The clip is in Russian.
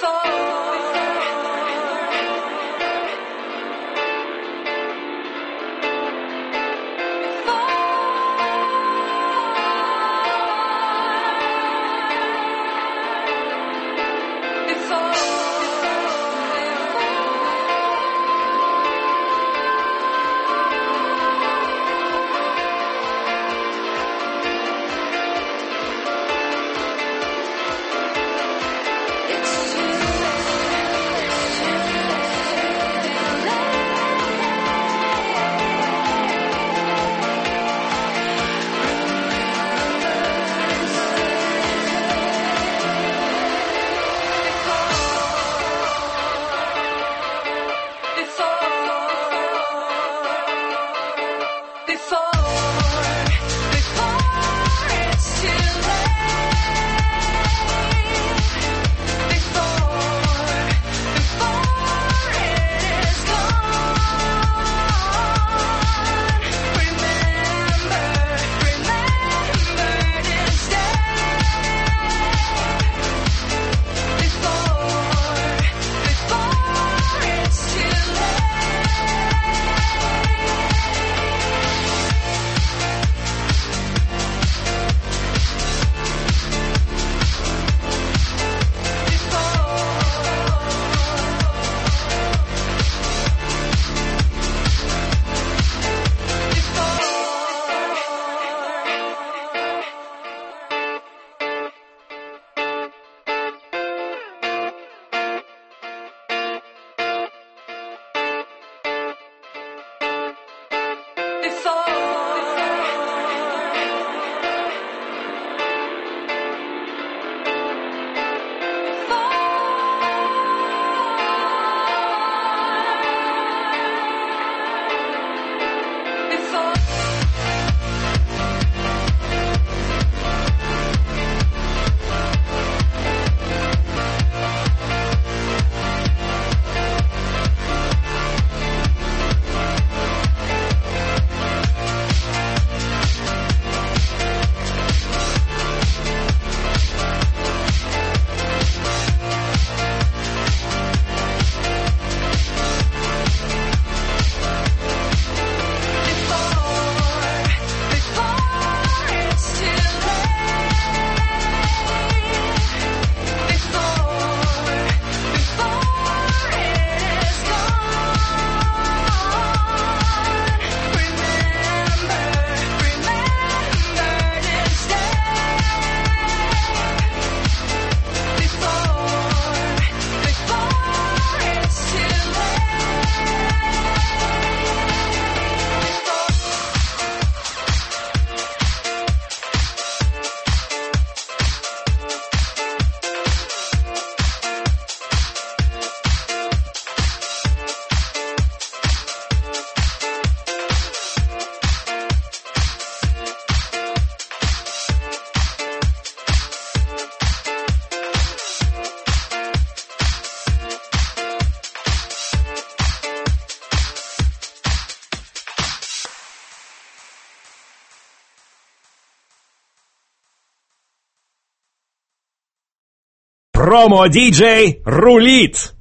fall. before. Промо-диджей рулит!